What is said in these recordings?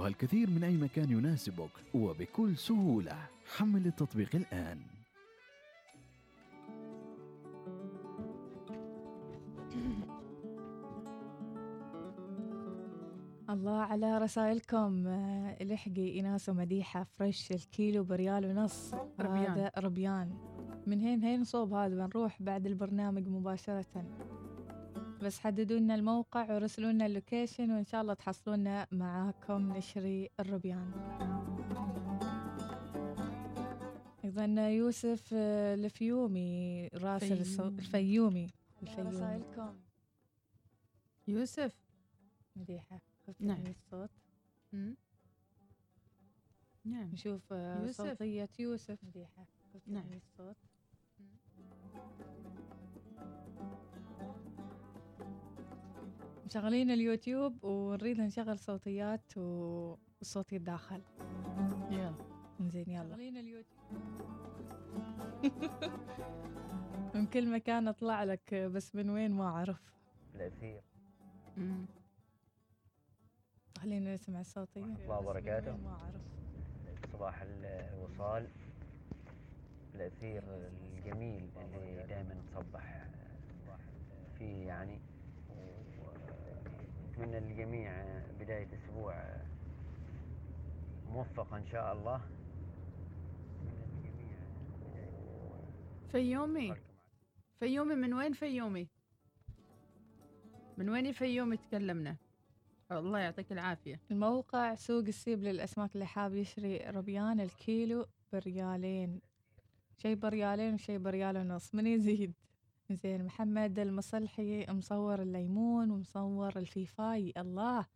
وغيرها الكثير من أي مكان يناسبك وبكل سهولة حمل التطبيق الآن. الله على رسائلكم. آه، لحقي إناس ومديحة فريش الكيلو بريال ونص. ربيان. هذا ربيان. من هين هين صوب هذا؟ بنروح بعد البرنامج مباشرة. بس حددوا لنا الموقع ورسلوا لنا ال location وإن شاء الله تحصلونا معاكم نشري الربيان أيضا يوسف آه، الفيومي راسل الفيومي. الفيومي. رسائلكم. يوسف؟ مديحة نعم. الصوت. نعم. نشوف آه، يوسف. صوتية يوسف. مديحة نعم. الصوت. مشغلين اليوتيوب ونريد نشغل صوتيات و- والصوت يتداخل يلا. زين يلا. مشغلين اليوتيوب. من كل مكان اطلع لك بس من وين ما اعرف. الأثير. مم. خلينا نسمع الصوتية ورحمة الله وبركاته. وين ما اعرف. صباح الوصال. الأثير الجميل اللي دائما تصبح فيه يعني. أتمنى للجميع بداية أسبوع موفقة إن شاء الله. فيومي فيومي من وين فيومي من وين الفيومي تكلمنا؟ الله يعطيك العافية. الموقع سوق السيب للأسماك اللي حاب يشري ربيان الكيلو بريالين. شي بريالين وشي بريال ونص من يزيد. زين محمد المصلحي مصور الليمون ومصور الفيفاي. الله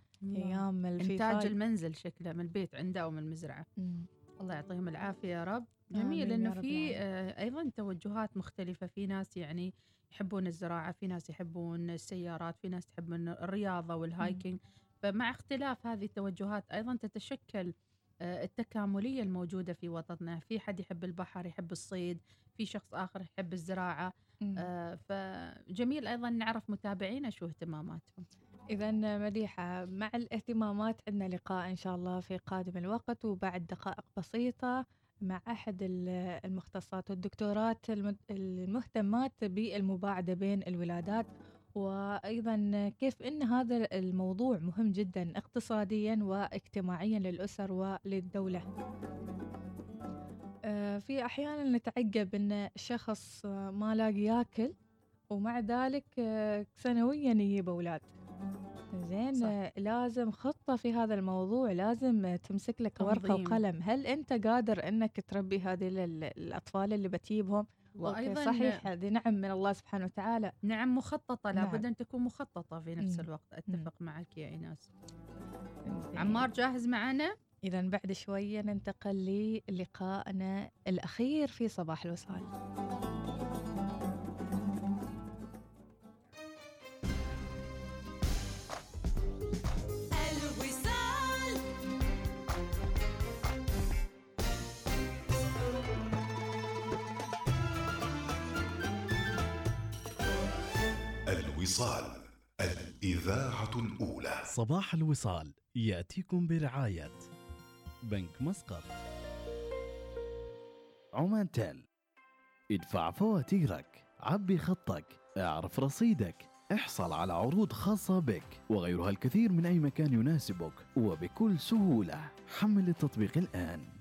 إنتاج الفيفاي. المنزل شكله من البيت عنده أو من المزرعة. مم. الله يعطيهم العافية يا رب. جميل رب في. آه، أيضا توجهات مختلفة. في ناس يعني يحبون الزراعة في ناس يحبون السيارات في ناس تحبون الرياضة وال hiking. فمع اختلاف هذه التوجهات أيضا تتشكل آه، التكاملية الموجودة في وطننا. في حد يحب البحر يحب الصيد. في شخص آخر يحب الزراعة. مم. آه، فجميل أيضا نعرف متابعينا شو اهتماماتهم. إذا مديحة مع الاهتمامات عندنا لقاء إن شاء الله في قادم الوقت وبعد دقائق بسيطة مع أحد ال- المختصات والدكتورات الم- المهتمات بالمباعدة بين الولادات. وأيضا كيف أن هذا الموضوع مهم جدا اقتصاديا واجتماعيا للأسر وللدولة. في أحيانا نتعجب أن شخص آه، ما لاقي ياكل ومع ذلك آه، سنويا يجيب أولاد زين صح. آه، لازم خطة في هذا الموضوع لازم آه، تمسك لك ورقة. وقلم هل أنت قادر أنك تربي هذه ال- الأطفال اللي بتجيبهم وأيضا صحيح هذه نعم من الله سبحانه وتعالى نعم مخططة لابد نعم. أن تكون مخططة في نفس. الوقت أتفق معك يا إنزين. عمار جاهز معنا؟ إذا بعد شوية ننتقل للقائنا الأخير في صباح الوصال. الوصال. الوصال الإذاعة الأولى. صباح الوصال يأتيكم برعاية. بنك مسقط. عمان تيل ادفع فواتيرك عبي خطك اعرف رصيدك احصل على عروض خاصة بك وغيرها الكثير من أي مكان يناسبك وبكل سهولة. حمل التطبيق الآن.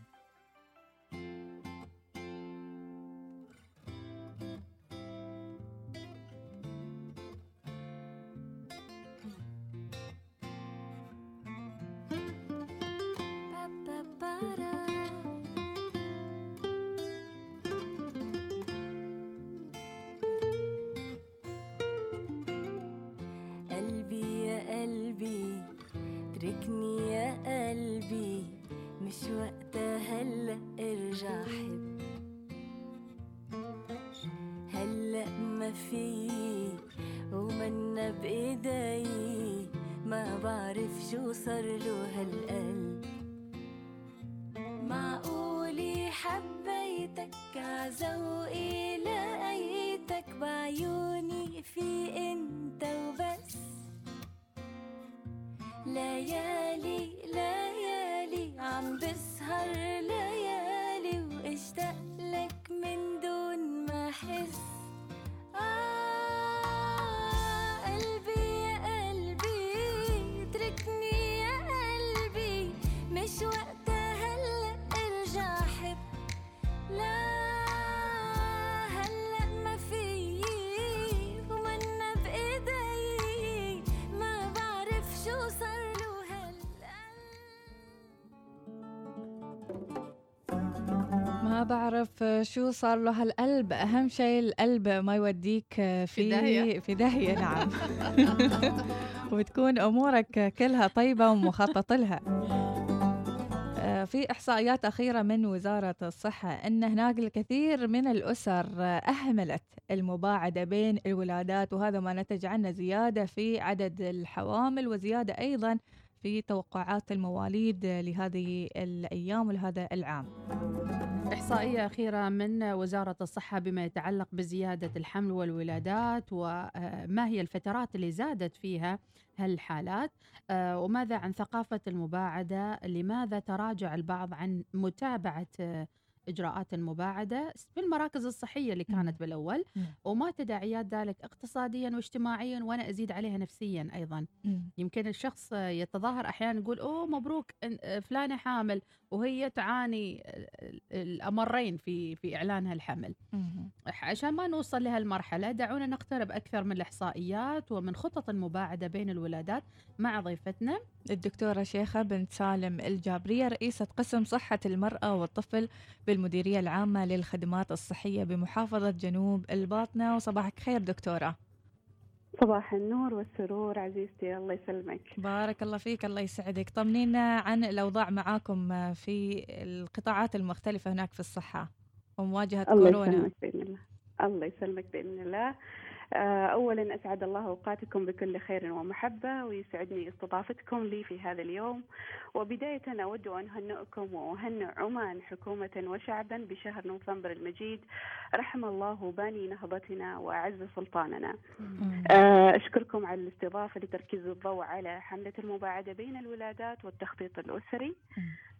تركني يا قلبي مش وقتها هلا ارجع حب. هلا ما في ومنا بإيدي ما بعرف شو صار له هالقلب. معقولي حبيتك عذوقي ما بعرف شو صار له هالقلب. أهم شيء القلب ما يوديك في في داهية. في داهية. نعم. وتكون أمورك كلها طيبة ومخطط لها. آه، في إحصائيات أخيرة من وزارة الصحة أن هناك الكثير من الأسر آه، أهملت المباعدة بين الولادات وهذا ما نتج عنه زيادة في عدد الحوامل وزيادة أيضا في توقعات المواليد لهذه الأيام ولهذا العام. إحصائية أخيرة من وزارة الصحة بما يتعلق بزيادة الحمل والولادات وما هي الفترات اللي زادت فيها هالحالات؟ آه، وماذا عن ثقافة المباعدة؟ لماذا تراجع البعض عن متابعة آه، إجراءات المباعدة؟ في المراكز الصحية اللي. كانت بالأول. وما تداعيات ذلك اقتصاديا واجتماعيا وأنا أزيد عليها نفسيا أيضا. يمكن الشخص يتظاهر أحيانا يقول أوه مبروك فلانة حامل. وهي تعاني ال- الأمرين في في اعلانها الحمل. عشان ما نوصل لهالمرحلة دعونا نقترب أكثر من الإحصائيات ومن خطط المباعدة بين الولادات مع ضيفتنا. الدكتورة شيخة بنت سالم الجابرية رئيسة قسم صحة المرأة والطفل بالمديرية العامة للخدمات الصحية بمحافظة جنوب الباطنة. وصباحك خير دكتورة. صباح النور والسرور عزيزتي الله يسلمك. بارك الله فيك الله يسعدك. طمنينا عن الأوضاع معاكم في القطاعات المختلفة هناك في الصحة ومواجهة الله كورونا. يسلمك بإذن الله. الله يسلمك بإذن الله. آه، أولا أسعد الله أوقاتكم بكل خير ومحبة ويسعدني استضافتكم لي في هذا اليوم وبداية أود أن أهنئكم وأهنئ عمان حكومة وشعبا بشهر نوفمبر المجيد رحم الله باني نهضتنا وأعز سلطاننا. آه، أشكركم على الاستضافة لتركيز الضوء على حملة المباعدة بين الولادات والتخطيط الأسري.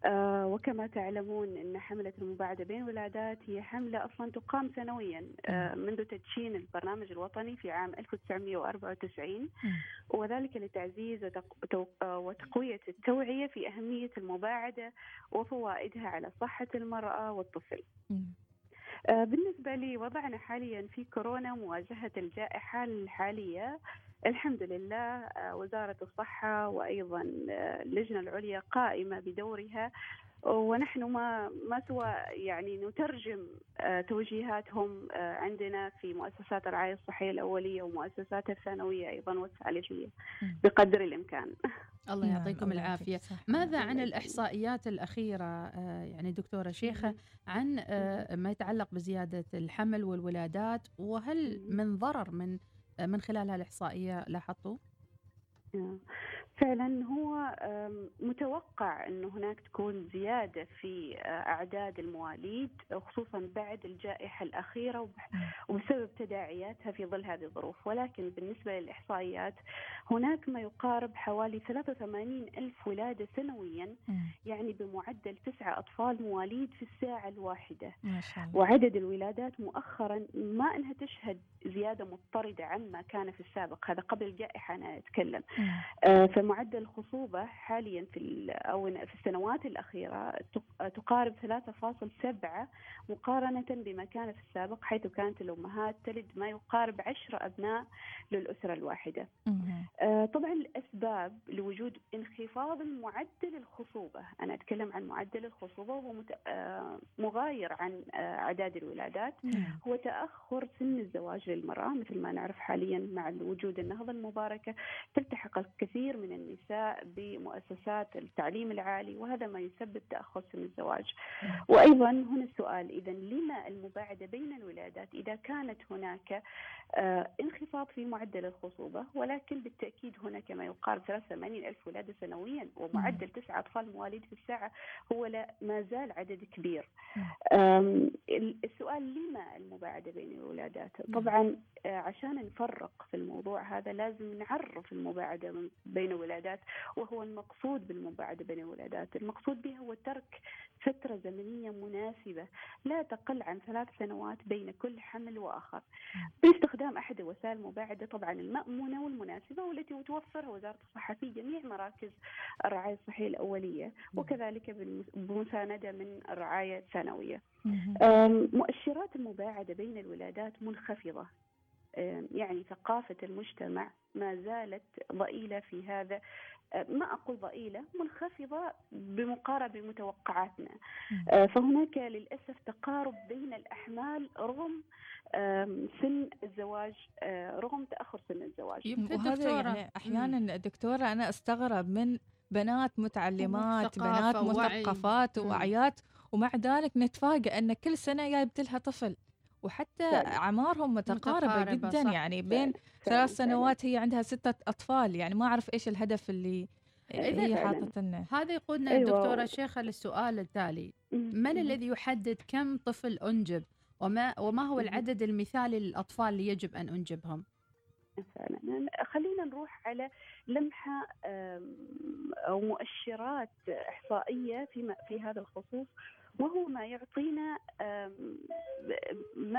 آه، وكما تعلمون أن حملة المباعدة بين الولادات هي حملة أصلا تقام سنويا آه، منذ تدشين البرنامج الوطني في عام 1994 مم. وذلك لتعزيز آه، وتقوية التوعية في أهمية المباعدة وفوائدها على صحة المرأة والطفل. آه، بالنسبة لي وضعنا حاليا في كورونا مواجهة الجائحة الحالية الحمد لله آه، وزارة الصحة وأيضا آه، اللجنة العليا قائمة بدورها ونحن ما ما سوى يعني نترجم آه، توجيهاتهم عندنا في مؤسسات الرعاية الصحية الأولية ومؤسسات الثانوية أيضا والثالثية مم. بقدر الإمكان الله نعم، يعطيكم العافية. ماذا عن الأخيرة آه، يعني دكتورة شيخة عن ما يتعلق بزيادة الحمل والولادات وهل. من ضرر من من خلال هالإحصائية لاحظتوا؟ فعلا هو متوقع أنه هناك تكون زيادة في آه، أعداد المواليد خصوصا بعد الجائحة الأخيرة وب- وبسبب تداعياتها في ظل هذه الظروف. ولكن بالنسبة للإحصائيات هناك ما يقارب حوالي 83 ألف ولادة سنويا. يعني بمعدل تسعة أطفال مواليد في الساعة الواحدة. ما شاء الله. وعدد الولادات مؤخرا ما أنها تشهد زيادة مضطردة عما كان في السابق. هذا قبل الجائحة أنا أتكلم. فمعدل الخصوبة حاليا في ال- أو في السنوات الأخيرة تق- تقارب 3.7 مقارنة بما كان في السابق حيث كانت الأمهات تلد ما يقارب 10 أبناء للأسرة الواحدة. آه، طبعا الأسباب لوجود انخفاض معدل الخصوبة أنا أتكلم عن معدل الخصوبة وهو آه، مغاير عن آه، أعداد الولادات. هو تأخر سن الزواج للمرأة مثل ما نعرف حاليا مع وجود النهضة المباركة تلتحق الكثير من النساء بمؤسسات التعليم العالي وهذا ما يسبب تأخر سن الزواج. وأيضا هنا السؤال إذا لما المباعدة بين الولادات؟ إذا كانت هناك آه، انخفاض في معدل الخصوبة ولكن بالتأكيد هناك ما يقارب 83 ألف ولادة سنويا ومعدل تسعة أطفال مواليد في الساعة هو لا ما زال عدد كبير. السؤال لما المباعدة بين الولادات؟ طبعا آه، عشان نفرق في الموضوع هذا لازم نعرف المباعدة من- بين الولادات وهو المقصود بالمباعدة بين الولادات. المقصود بها هو ترك فترة زمنية مناسبة لا تقل عن ثلاث سنوات بين كل حمل وآخر. باستخدام أحد وسائل المباعدة طبعا المأمونة والمناسبة والتي توفرها وزارة الصحة في جميع مراكز الرعاية الصحية الأولية وكذلك بمساندة من الرعاية الثانوية مؤشرات المباعدة بين الولادات منخفضة. يعني ثقافة المجتمع ما زالت ضئيلة في هذا ما أقول ضئيلة منخفضة بمقارنة بمتوقعاتنا مم. آه، فهناك للأسف تقارب بين الأحمال رغم سن الزواج آه، رغم تأخر سن الزواج يمكن وهذا دكتورة يعني أحيانا دكتورة أنا أستغرب من بنات متعلمات بنات. مثقفات مم. وواعيات ومع ذلك نتفاجئ أن كل سنة جايبت لها طفل وحتى فعلا. أعمارهم متقاربة, متقاربة، جدا صح. يعني بين فعلا، ثلاث فعلا. سنوات هي عندها ستة أطفال يعني ما أعرف إيش الهدف اللي إذا هي. حاطه لنا هذا يقودنا أيوة. دكتورة شيخة للسؤال التالي من مم. الذي يحدد كم طفل أنجب وما, وما هو مم. العدد المثالي للأطفال اللي يجب أن أنجبهم فعلا خلينا نروح على لمحة آم، أو مؤشرات إحصائية في في هذا الخصوص وهو ما يعطينا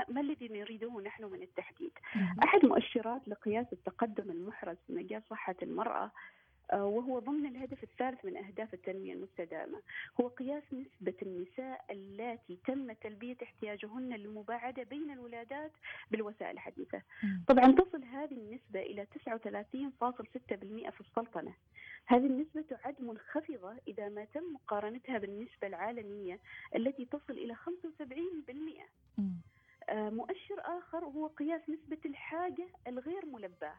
ما الذي نريده نحن من التحديد مم. أحد مؤشرات لقياس التقدم المحرز في مجال صحة المرأة وهو ضمن الهدف الثالث من أهداف التنمية المستدامة. هو قياس نسبة النساء اللاتي تم تلبية احتياجهن للمباعدة بين الولادات بالوسائل الحديثة. طبعا تصل هذه النسبة إلى 39.6% في السلطنة. هذه النسبة تعد منخفضة إذا ما تم مقارنتها بالنسبة العالمية التي تصل إلى 75% مم. آه، مؤشر آخر هو قياس نسبة الحاجة الغير ملباة.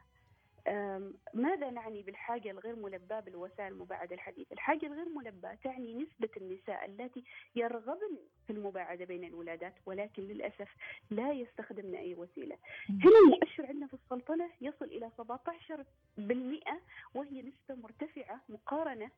ماذا نعني بالحاجة الغير ملباة بالوسائل المباعدة الحديثة؟ الحاجة الغير ملباة تعني نسبة النساء اللاتي يرغبن في المباعدة بين الولادات ولكن للأسف لا يستخدمن أي وسيلة. هنا المؤشر عندنا في السلطنة يصل إلى 17% وهي نسبة مرتفعة مقارنة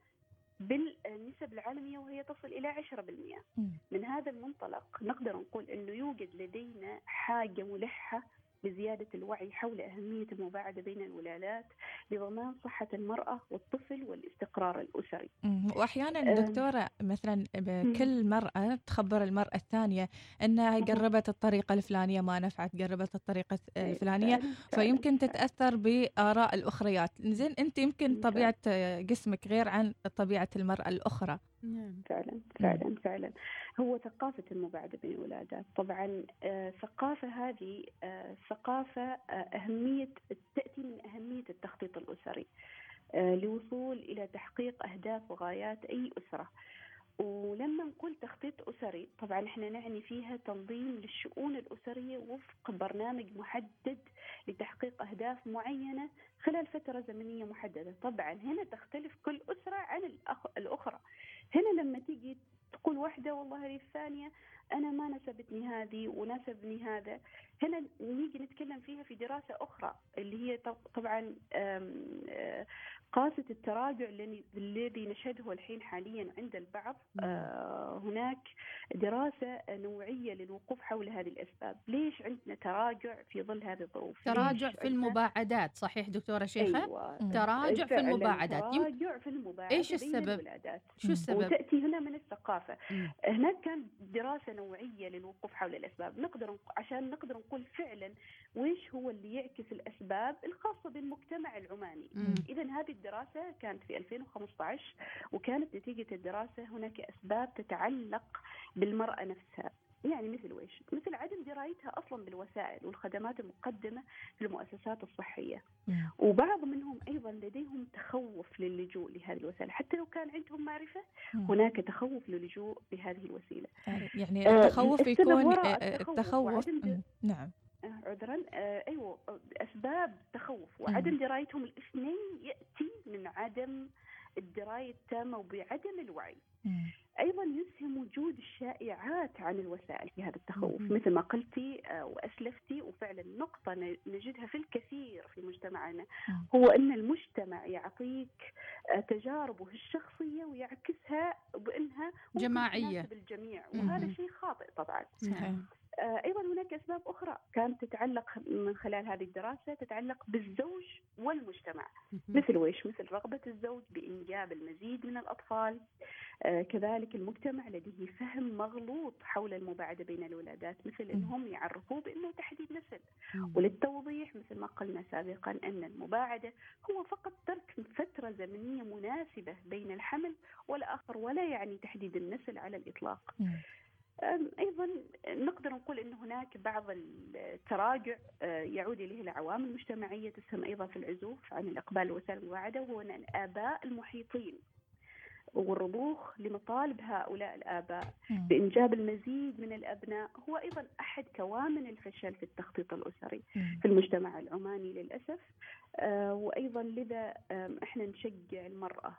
بالنسب العالمية وهي تصل إلى 10% مم. من هذا المنطلق نقدر نقول أنه يوجد لدينا حاجة ملحة لزيادة الوعي حول أهمية المباعدة بين الولادات لضمان صحة المرأة والطفل والاستقرار الأسري أم. دكتورة مثلا كل مرأة تخبر المرأة الثانية إنها مهم. جربت الطريقة الفلانية ما نفعت جربت الطريقة الفلانية فعلاً- فعلاً- فيمكن فعلاً. تتأثر بآراء الأخريات زين أنت يمكن فعلاً. طبيعة جسمك غير عن طبيعة المرأة الأخرى نعم. فعلا فعلا فعلا. هو ثقافة المباعدة بين الولادات. طبعا آه، ثقافة هذه آه، ثقافة آه، أهمية تأتي من أهمية التخطيط الأسري آه، لوصول إلى تحقيق أهداف وغايات أي أسرة. ولما نقول تخطيط أسري طبعا إحنا نعني فيها تنظيم للشؤون الأسرية وفق برنامج محدد لتحقيق أهداف معينة خلال فترة زمنية محددة. طبعا هنا تختلف كل أسرة عن الأخ- الأخرى. هنا لما تيجي تقول واحدة والله هذه الثانية أنا ما نسبتني هذه وناسبني هذا. هنا نيجي نتكلم فيها في دراسة أخرى اللي هي طب- طبعا آه، قاسة التراجع الذي- نشهده الحين حاليا عند البعض. آه، هناك دراسة نوعية للوقوف حول هذه الأسباب. ليش عندنا تراجع في ظل هذه الظروف؟ تراجع في المباعدات صحيح دكتورة شيخة؟ أيوة. تراجع في المباعدات. تراجع في المباعدة إيش بين السبب؟ شو السبب؟ وتأتي هنا من الثقافة. مم. هناك كان دراسة نوعية للوقوف حول الأسباب. نقدر نق- عشان نقدر نقول فعلا وإيش هو اللي يعكس الأسباب الخاصة بالمجتمع العماني. إذا هذه الدراسة كانت في 2015 وكانت نتيجة الدراسة هناك أسباب تتعلق بالمرأة نفسها. يعني مثل ويش؟ مثل عدم درايتها أصلا بالوسائل والخدمات المقدمة في المؤسسات الصحية، مم. وبعض منهم أيضا لديهم تخوف للجوء لهذه الوسائل، حتى لو كان عندهم معرفة مم. هناك تخوف للجوء لهذه الوسيلة. يعني آه، التخوف يكون آه، التخوف. نعم آه، عذرا آه، أيوه آه، أسباب تخوف وعدم درايتهم الاثنين يأتي من عدم الدراية التامة وبعدم الوعي. أيضا يسهم وجود الشائعات عن الوسائل في هذا التخوف. مثل ما قلتي آه، وأسلفتي وفعلا نقطة نجدها في الكثير في مجتمعنا مم. هو إن المجتمع يعطيك آه، تجاربه الشخصية ويعكسها بإنها ممكن جماعية. تناسب الجميع وهذا. شيء خاطئ طبعا أيضا هناك أسباب أخرى كانت تتعلق من خلال هذه الدراسة تتعلق بالزوج والمجتمع. مثل ويش مثل رغبة الزوج بإنجاب المزيد من الأطفال آه كذلك المجتمع لديه فهم مغلوط حول المباعدة بين الولادات مثل أنهم يعرفوه بأنه تحديد نسل. وللتوضيح مثل ما قلنا سابقا أن المباعدة هو فقط ترك فترة زمنية مناسبة بين الحمل والآخر ولا يعني تحديد النسل على. أم، أيضا نقدر نقول إن هناك بعض التراجع آه، يعود إليه العوامل المجتمعية تسهم أيضا في العزوف عن الإقبال لوسائل المواعده وهو ان الآباء المحيطين والرضوخ لمطالب هؤلاء الآباء. بإنجاب المزيد من الأبناء هو أيضا أحد كوامن الفشل في التخطيط الأسري. في المجتمع العماني للأسف آه، وأيضا لذا إحنا نشجع المرأة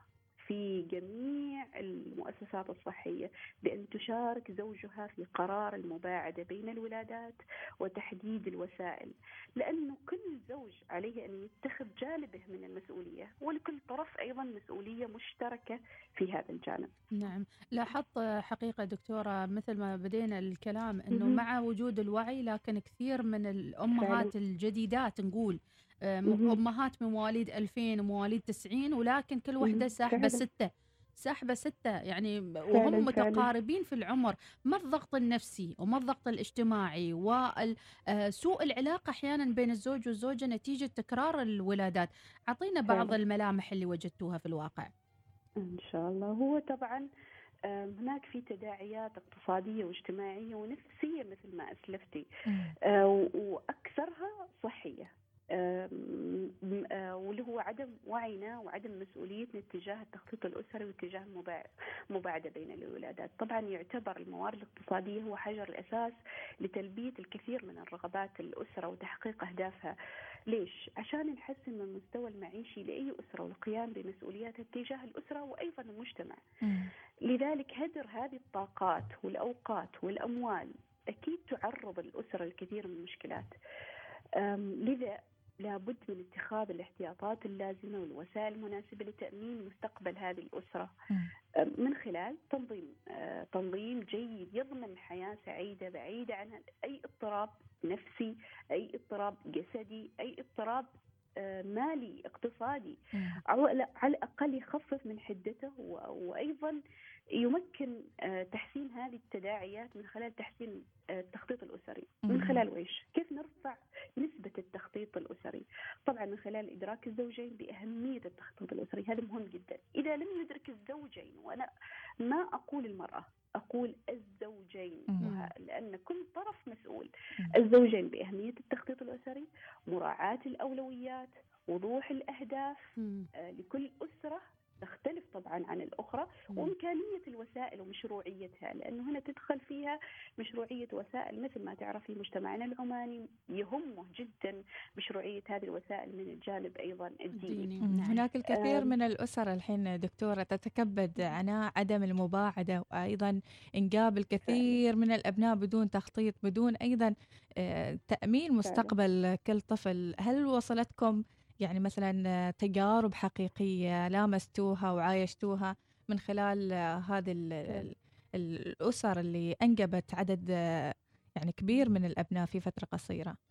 في جميع المؤسسات الصحية بأن تشارك زوجها في قرار المباعدة بين الولادات وتحديد الوسائل. لأنه كل زوج عليه أن يتخذ جانبه من المسؤولية ولكل طرف أيضا مسؤولية مشتركة في هذا الجانب. نعم. لاحظت حقيقة دكتورة مثل ما بدينا الكلام أنه. مع وجود الوعي لكن كثير من الأمهات الجديدات نقول آه،. أمهات من مواليد 2000 ومواليد 90 ولكن كل. ساحبة فعلاً. ستة ساحبة ستة يعني وهم. متقاربين في العمر ما الضغط النفسي وما الضغط الاجتماعي وسوء العلاقة أحيانا بين الزوج والزوجة نتيجة تكرار الولادات أعطينا بعض. الملامح اللي وجدتوها في الواقع إن شاء الله هو طبعا آم، هناك في تداعيات اقتصادية واجتماعية ونفسية مثل ما أسلفتي. آه، وأكثرها صحية آه، واللي هو عدم وعينا وعدم مسؤوليتنا تجاه التخطيط الأسري واتجاه المباع- المباعده بين الولادات، طبعا يعتبر الموارد الاقتصادية هو حجر الأساس لتلبية الكثير من الرغبات الأسرة وتحقيق أهدافها. ليش؟ عشان نحسن من المستوى المعيشي لأي أسرة والقيام بمسؤولياتها تجاه الأسرة وأيضا المجتمع. لذلك هدر هذه الطاقات والأوقات والأموال أكيد تعرض الأسرة لكثير من المشكلات لذا لابد من اتخاذ الاحتياطات اللازمة والوسائل المناسبة لتأمين مستقبل هذه الأسرة. من خلال تنظيم آه، تنظيم جيد يضمن حياة سعيدة بعيدة عن أي اضطراب نفسي أي اضطراب جسدي أي اضطراب آه، مالي اقتصادي. على الأقل يخفف من حدته وأيضا يمكن آه، تحسين هذه التداعيات من خلال تحسين آه، التخطيط الأسري من. خلال وإيش؟ كيف نرفع نسبة التخطيط الأسري طبعا من خلال إدراك الزوجين بأهمية التخطيط الأسري هذا مهم جدا إذا لم يدرك الزوجين وأنا ما أقول المرأة أقول الزوجين لأن كل طرف مسؤول. الزوجين بأهمية التخطيط الأسري مراعاة الأولويات وضوح الأهداف مم. آه، لكل أسرة تختلف طبعا عن الأخرى مم. وإمكانية الوسائل ومشروعيتها لأنه هنا تدخل فيها مشروعية وسائل مثل ما تعرفي مجتمعنا العماني يهمه جدا مشروعية هذه الوسائل من الجانب أيضا الديني. نعم. هناك الكثير. من الأسر الحين دكتورة تتكبد عناء عدم المباعدة وأيضا إنجاب الكثير من الأبناء بدون تخطيط بدون أيضا آه، تأمين مستقبل كل طفل هل وصلتكم يعني مثلا تجارب حقيقية لامستوها وعايشتوها من خلال هذه ال- ال- الأسر اللي أنجبت عدد يعني كبير من الأبناء في فترة قصيرة.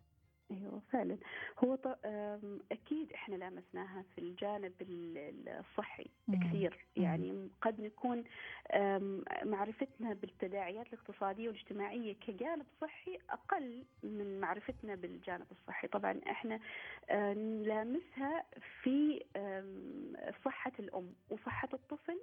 أيوه فعلا. هو أكيد إحنا لامسناها في الجانب ال- الصحي. كثير. يعني قد نكون معرفتنا بالتداعيات الاقتصادية والاجتماعية كجانب صحي أقل من معرفتنا بالجانب الصحي. طبعا إحنا نلامسها في صحة الأم وصحة الطفل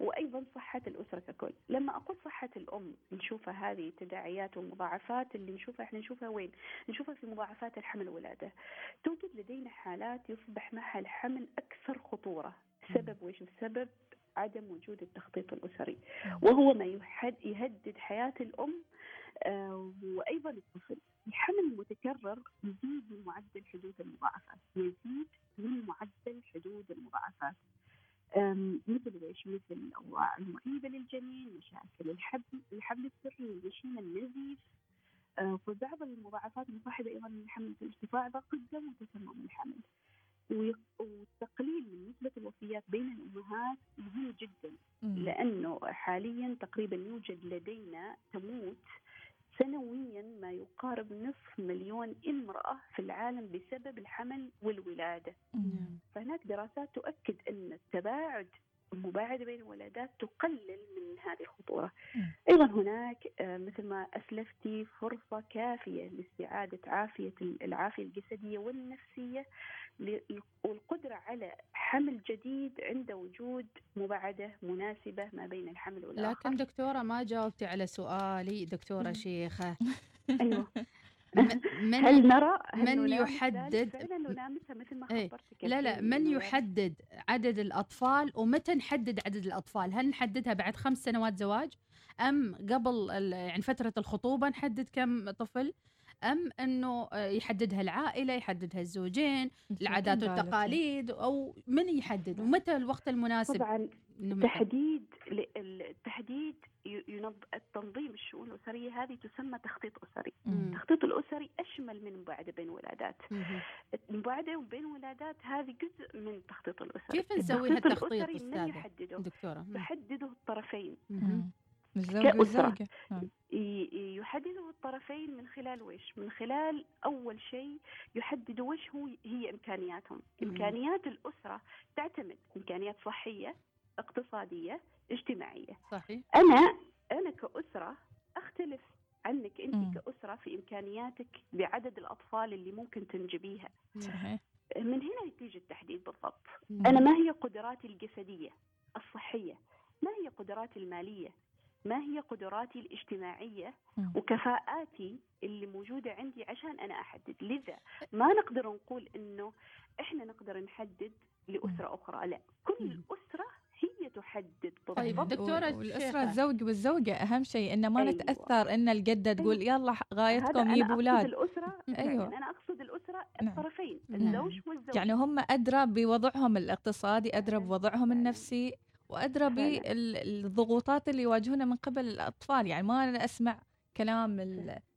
وأيضا صحة الأسرة ككل. لما أقول صحة الأم نشوفها هذه التداعيات والمضاعفات اللي نشوفها إحنا نشوفها وين؟ نشوفها في مضاعفات الحمل والولادة توجد لدينا حالات يصبح معها الحمل أكثر خطورة. سبب وإيش السبب عدم وجود التخطيط الأسري. وهو ما يهدد حياة الأم آه، وأيضا الطفل. الحمل المتكرر يزيد من معدل حدوث المضاعفات. يزيد من معدل حدوث المضاعفات. مثل إيش؟ مثل الأوضاع المعيبه للجنين، مشاكل الحبل، الحبل السري والغشيم النزيف، وبعض المضاعفات المصاحبه أيضا للحمل مثل ارتفاع ضغط الدم وتسمم الحمل. والتقليل من نسبة الوفيات بين الأمهات مهم جدا مم. لأنه حاليا تقريبا يوجد لدينا تموت سنويا ما يقارب نصف مليون امرأة في العالم بسبب الحمل والولادة. مم. فهناك دراسات تؤكد أن التباعد مباعدة بين الولادات تقلل من هذه الخطورة. أيضا هناك آه، مثل ما أسلفتي فرصة كافية لاستعادة عافية العافية الجسدية والنفسية والقدرة على حمل جديد عند وجود مباعدة مناسبة ما بين الحمل والآخر لكن دكتورة ما جاوبتي على سؤالي دكتورة. شيخة أيوة من هل نرى هل من يحدد- مثل ما. خبرتك لا لا من يحدد عدد الأطفال ومتى نحدد عدد الأطفال هل نحددها بعد خمس سنوات زواج أم قبل يعني فترة الخطوبة نحدد كم طفل أنه آه، يحددها العائلة يحددها الزوجين العادات. والتقاليد أو من يحدد ومتى الوقت المناسب طبعا؟ تحديد التحديد ينظ... التنظيم الشؤون الأسرية هذه تسمى تخطيط أسري مم. التخطيط الأسري أشمل من المباعدة بين ولادات مهم. المباعدة بين ولادات هذه جزء من التخطيط الأسري كيف نسوي التخطيط هالتخطيط الأسري من يحدده دكتورة مم. يحدده الطرفين. مم. كأسرة. ي- يحدده الطرفين من خلال وش؟ من خلال أول شيء يحددوا وش هو هي إمكانياتهم مم. إمكانيات الأسرة تعتمد إمكانيات صحية اقتصادية اجتماعية. صحيح. أنا أنا كأسرة أختلف عنك. أنت مم. كأسرة في إمكانياتك بعدد الأطفال اللي ممكن تنجبيها. صحيح. من هنا يتيجي التحديد بالضبط. مم. أنا ما هي قدراتي الجسدية الصحية؟ ما هي قدراتي المالية؟ ما هي قدراتي الاجتماعية. وكفاءاتي اللي موجودة عندي عشان أنا أحدد. لذا ما نقدر نقول إنه إحنا نقدر نحدد لأسرة أخرى. لا. كل. أسرة تحدد طيب، بالضبط دكتورة والأسرة. الزوج والزوجة أهم شيء إن ما أيوة. نتأثر إن الجدة تقول يلا ح- هذا غايتكم أنا أقصد أولاد الأسرة أيوة. فعلاً، أنا أقصد الأسرة نعم. الطرفين نعم. الزوج والزوجة يعني هم أدرى بوضعهم الاقتصادي أدرى. بوضعهم. النفسي وأدرى. بالضغوطات اللي يواجهونها من قبل الأطفال يعني ما أنا أسمع كلام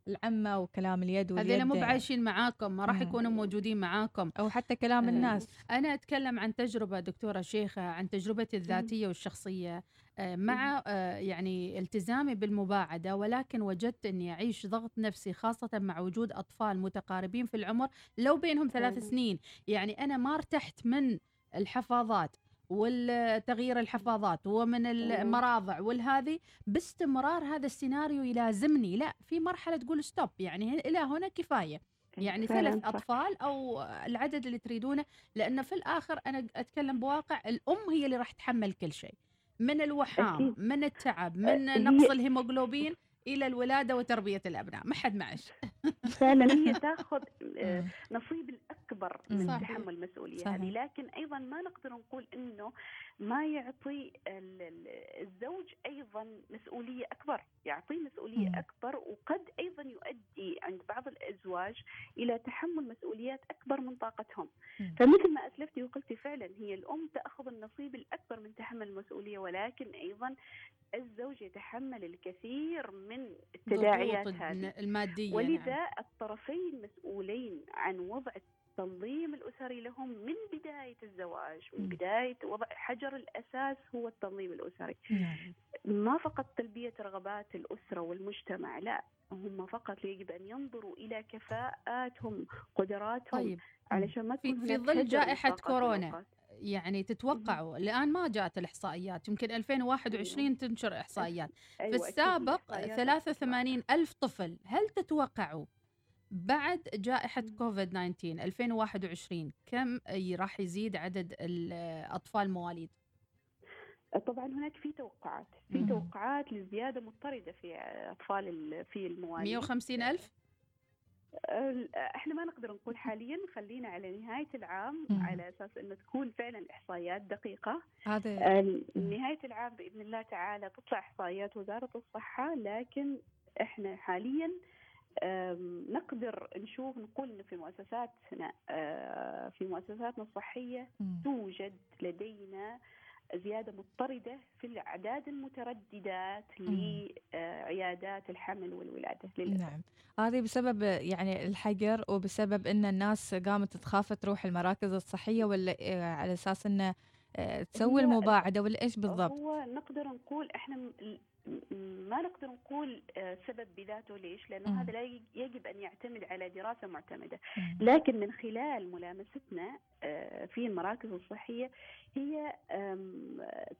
ال- العمة وكلام اليد واليد. هذول مو بعايشين معاكم ما راح. يكونوا موجودين معاكم. أو حتى كلام آه. الناس. أنا أتكلم عن تجربة دكتورة شيخة عن تجربتي الذاتية والشخصية. آه، مع آه، يعني التزامي بالمباعدة ولكن وجدت أني أعيش ضغط نفسي خاصة مع وجود أطفال متقاربين في العمر لو بينهم ثلاث. سنين. يعني أنا ما ارتحت من الحفاظات. والتغيير الحفاظات ومن المراضع والهذه باستمرار هذا السيناريو يلازمني لا في مرحلة تقول ستوب يعني إلى هنا كفاية. يعني ثلاث. أطفال أو العدد اللي تريدونه لأنه في الآخر أنا أتكلم بواقع الأم هي اللي راح تحمل كل شيء. من الوحام. من التعب من هي- نقص الهيموغلوبين. إلى الولادة وتربية الأبناء ما حد معش فعلا هي تاخذ آه، مم. نصيب الأكبر. من صحيح. تحمل المسؤولية صحيح. هذه لكن أيضا ما نقدر نقول إنه ما يعطي ال- ال- الزوج أيضا مسؤولية أكبر يعطيه مسؤولية مم. أكبر وقد أيضا يؤدي عند بعض الأزواج إلى تحمل مسؤوليات أكبر من طاقتهم مم. فمثل ما أسلفتي وقلتي فعلا هي الأم تأخذ النصيب الأكبر من تحمل المسؤولية ولكن أيضا الزوج يتحمل الكثير من التداعيات ضغوط هذه المادية ولذا نعم. الطرفين مسؤولين عن وضع التنظيم الأسري لهم من بداية الزواج من. بداية وضع حجر الأساس هو التنظيم الأسري نعم. ما فقط تلبية رغبات الأسرة والمجتمع لا هم فقط يجب أن ينظروا إلى كفاءاتهم قدراتهم طيب علشان ما تكون في ظل جائحة كورونا. يعني تتوقعوا الان ما جاءت الإحصائيات يمكن 2021 تنشر إحصائيات في أيوة، أكيد السابق الإحصائيات 83 ألف طفل هل تتوقعوا بعد جائحة. كوفيد 19 2021 كم راح يزيد عدد الأطفال مواليد؟ طبعا هناك في توقعات في. توقعات لزيادة مضطردة في أطفال ال- في المواليد 150 ألف؟ إحنا ما نقدر نقول حاليا خلينا على نهاية العام مم. على أساس إنه تكون فعلا إحصائيات دقيقة هذا نهاية العام بإذن الله تعالى تطلع إحصائيات وزارة الصحة لكن إحنا حاليا نقدر نشوف نقول إنه في مؤسساتنا أه، في مؤسساتنا الصحية مم. توجد لدينا زيادة مضطردة في الأعداد المترددات. لعيادات الحمل والولادة للأسف نعم هذه بسبب يعني الحجر وبسبب إن الناس قامت تخاف تروح المراكز الصحية ولا إيه على أساس إنه آه، تسوي المباعدة ولا إيش بالضبط؟ هو نقدر نقول م- ما نقدر نقول آه، سبب بذاته ليش؟ لأنه مم. هذا لا يج- يجب أن يعتمد على دراسة معتمدة،. لكن من خلال ملامستنا آه، في المراكز الصحية هي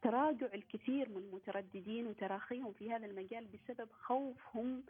تراجع الكثير من المترددين وتراخيهم في هذا المجال بسبب خوفهم.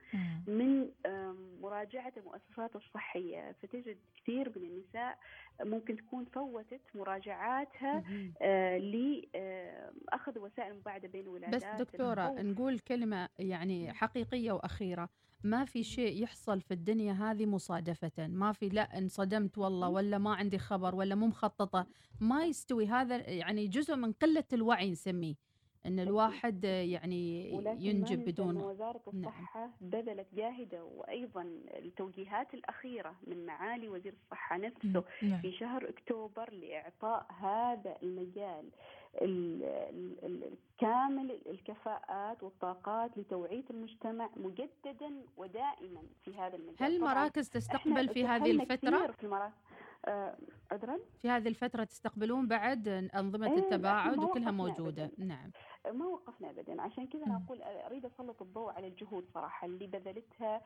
من آم، مراجعة المؤسسات الصحية فتجد كثير من النساء ممكن تكون فوتت مراجعاتها. آه، لأخذ وسائل مساعدة بين ولادات بس دكتورة. نقول كلمة يعني حقيقية وأخيرة ما في شيء يحصل في الدنيا هذه مصادفة ما في لا انصدمت والله ولا ما عندي خبر ولا مو مخططة ما يستوي هذا يعني جزء من قلة الوعي نسميه إن الواحد يعني ينجب بدون أن وزارة نعم. الصحة بذلت جاهدة وأيضا التوجيهات الأخيرة من معالي وزير الصحة نفسه نعم. في شهر أكتوبر لإعطاء هذا المجال ال- ال- ال- كامل الكفاءات والطاقات لتوعية المجتمع مجددا ودائما في هذا المجال. هل المراكز تستقبل في هذه كثير في المراكز. آه، عذرا في هذه الفترة تستقبلون بعد أنظمة إيه، التباعد وكلها موجودة. أبداً. نعم. ما وقفنا ابدا. عشان كذا. أنا أقول أريد أسلط الضوء على الجهود صراحة اللي بذلتها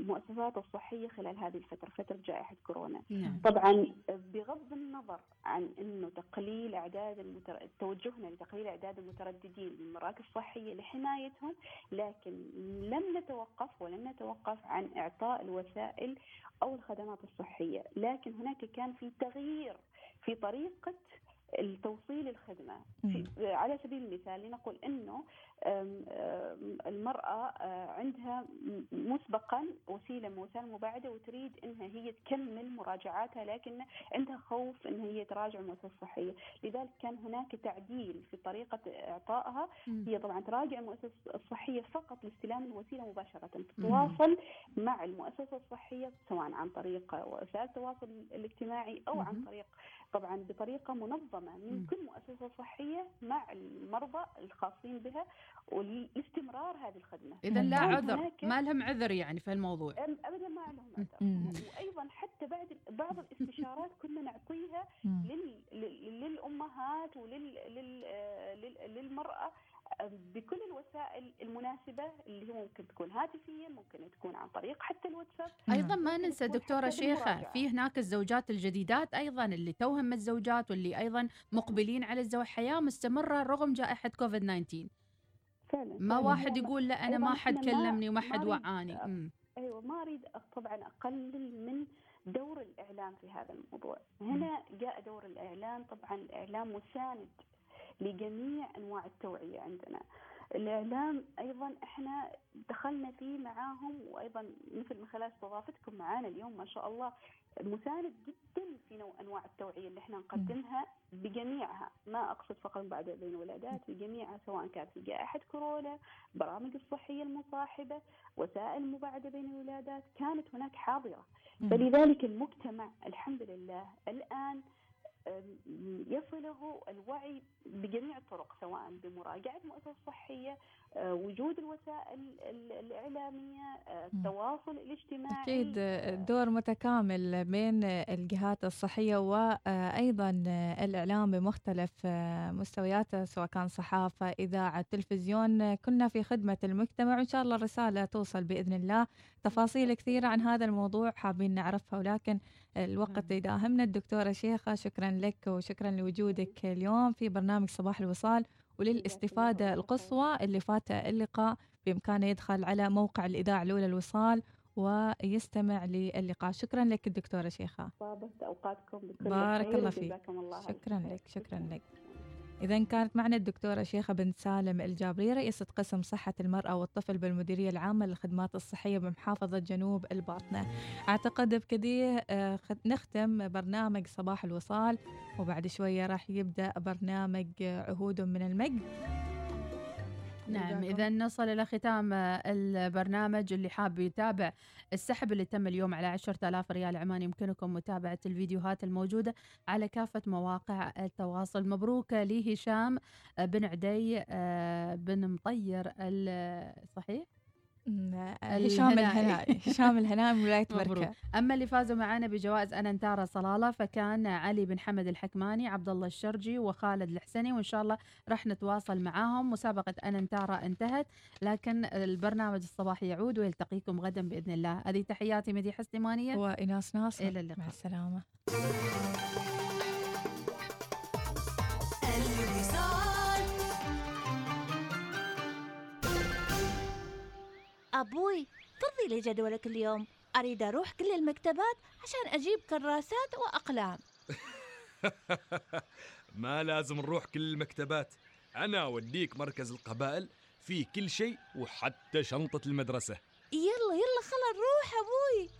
المؤسسات الصحية خلال هذه الفترة فترة جائحة كورونا. نعم. طبعا بغض النظر عن إنه تقليل أعداد المتر... توجهنا لتقليل أعداد المترددين بالمراكز الصحيه لحمايتهم لكن لم نتوقف ولن نتوقف عن إعطاء الوسائل أو الخدمات الصحية، لكن هناك كان في تغيير في طريقة التوصيل الخدمة. على سبيل المثال لنقل إنه المرأة آه، عندها مسبقا وسيلة من وسائل المباعده وتريد إنها هي تكمل مراجعاتها لكن عندها خوف إن هي تراجع المؤسسه الصحية، لذلك كان هناك تعديل في طريقة إعطائها مم. هي طبعا تراجع المؤسسه الصحية فقط لاستلام الوسيلة مباشرة، تتواصل مع المؤسسة الصحية سواء عن طريق وسائل التواصل الاجتماعي أو عن. طريق طبعا بطريقة منظمة من. كل مؤسسة صحية مع المرضى الخاصين بها ولاستمرار هذه الخدمة. إذا لا عذر ما لهم عذر يعني في الموضوع أم- ابدا ما لهم عذر. وأيضا حتى بعد بعض الاستشارات كنا نعطيها مم. لل... لل... للأمهات ولل لل... لل... للمرأة آه، بكل الوسائل المناسبة اللي هي ممكن تكون هاتفيا ممكن تكون عن طريق حتى الواتساب أيضا ما ننسى دكتورة شيخة. في هناك الزوجات الجديدات أيضا اللي توهم الزوجات واللي أيضا مقبلين على الزواج حياة مستمرة رغم جائحة كوفيد 19 فعلا ما. واحد يقول لا أنا ما حد كلمني وما ما حد وعاني. أيوه ما اريد طبعا اقلل من دور الإعلام في هذا الموضوع هنا جاء دور الإعلام طبعا الإعلام مساند لجميع أنواع التوعية عندنا الإعلام أيضا إحنا دخلنا فيه معاهم وأيضا مثل ما خلال استضافتكم معانا اليوم ما شاء الله مساند جدا في نوع أنواع التوعية اللي إحنا نقدمها بجميعها ما أقصد فقط بعد بين الولادات بجميعها سواء كانت في جائحة كورونا برامج الصحية المصاحبة وسائل المباعده بين الولادات كانت هناك حاضرة مم. فلذلك المجتمع الحمد لله الآن يصله الوعي بجميع الطرق سواء بمراجعة مؤسسة صحية آه، وجود الوسائل ال- الإعلامية مم. التواصل الاجتماعي أكيد آه، دور متكامل بين الجهات الصحية وأيضا الإعلام بمختلف مستوياته سواء كان صحافة إذاعة تلفزيون. كنا في خدمة المجتمع وإن شاء الله الرسالة توصل بإذن الله. تفاصيل كثيرة عن هذا الموضوع حابين نعرفها ولكن الوقت نعم. يداهمنا الدكتورة شيخة شكرا لك وشكرا لوجودك اليوم في برنامج صباح الوصال وللاستفادة. القصوى اللي فاته اللقاء بإمكانه يدخل على موقع الإذاعة الأولى الوصال ويستمع للقاء شكرا لك الدكتورة شيخة بارك الله فيك. شكرا. لك شكرا لك إذا كانت معنا الدكتورة شيخة بنت سالم الجابري رئيسة قسم صحة المرأة والطفل بالمديرية العامة للخدمات الصحية بمحافظة جنوب الباطنة. أعتقد بكذي آه، نختم برنامج صباح الوصال وبعد شوية راح يبدأ برنامج عهود من المجد. نعم. إذا نصل إلى ختام آه، البرنامج اللي حاب يتابع السحب اللي تم اليوم على 10000 ريال عمان يمكنكم متابعة الفيديوهات الموجودة على كافة مواقع التواصل مبروك لهشام آه، بن عدي آه، بن مطير صحيح؟ هشام الهنائي هشام الهنائي من ولاية مبروك. بركة. أما اللي فازوا معنا بجوائز اننتارا صلالة فكان علي بن حمد الحكماني عبد الله الشرجي وخالد الحسني وإن شاء الله راح نتواصل معاهم. مسابقة اننتارا انتهت لكن البرنامج الصباحي يعود ويلتقيكم غدا بإذن الله. هذه تحياتي مديحة السليمانيه وإناس ناصر. إلى اللقاء. مع السلامة. أبوي فضي لي جدولك اليوم. أريد أروح كل المكتبات عشان أجيب كراسات وأقلام. ما لازم نروح كل المكتبات. أنا أوديك مركز القبائل فيه كل شيء وحتى شنطة المدرسة. يلا يلا خلا نروح أبوي.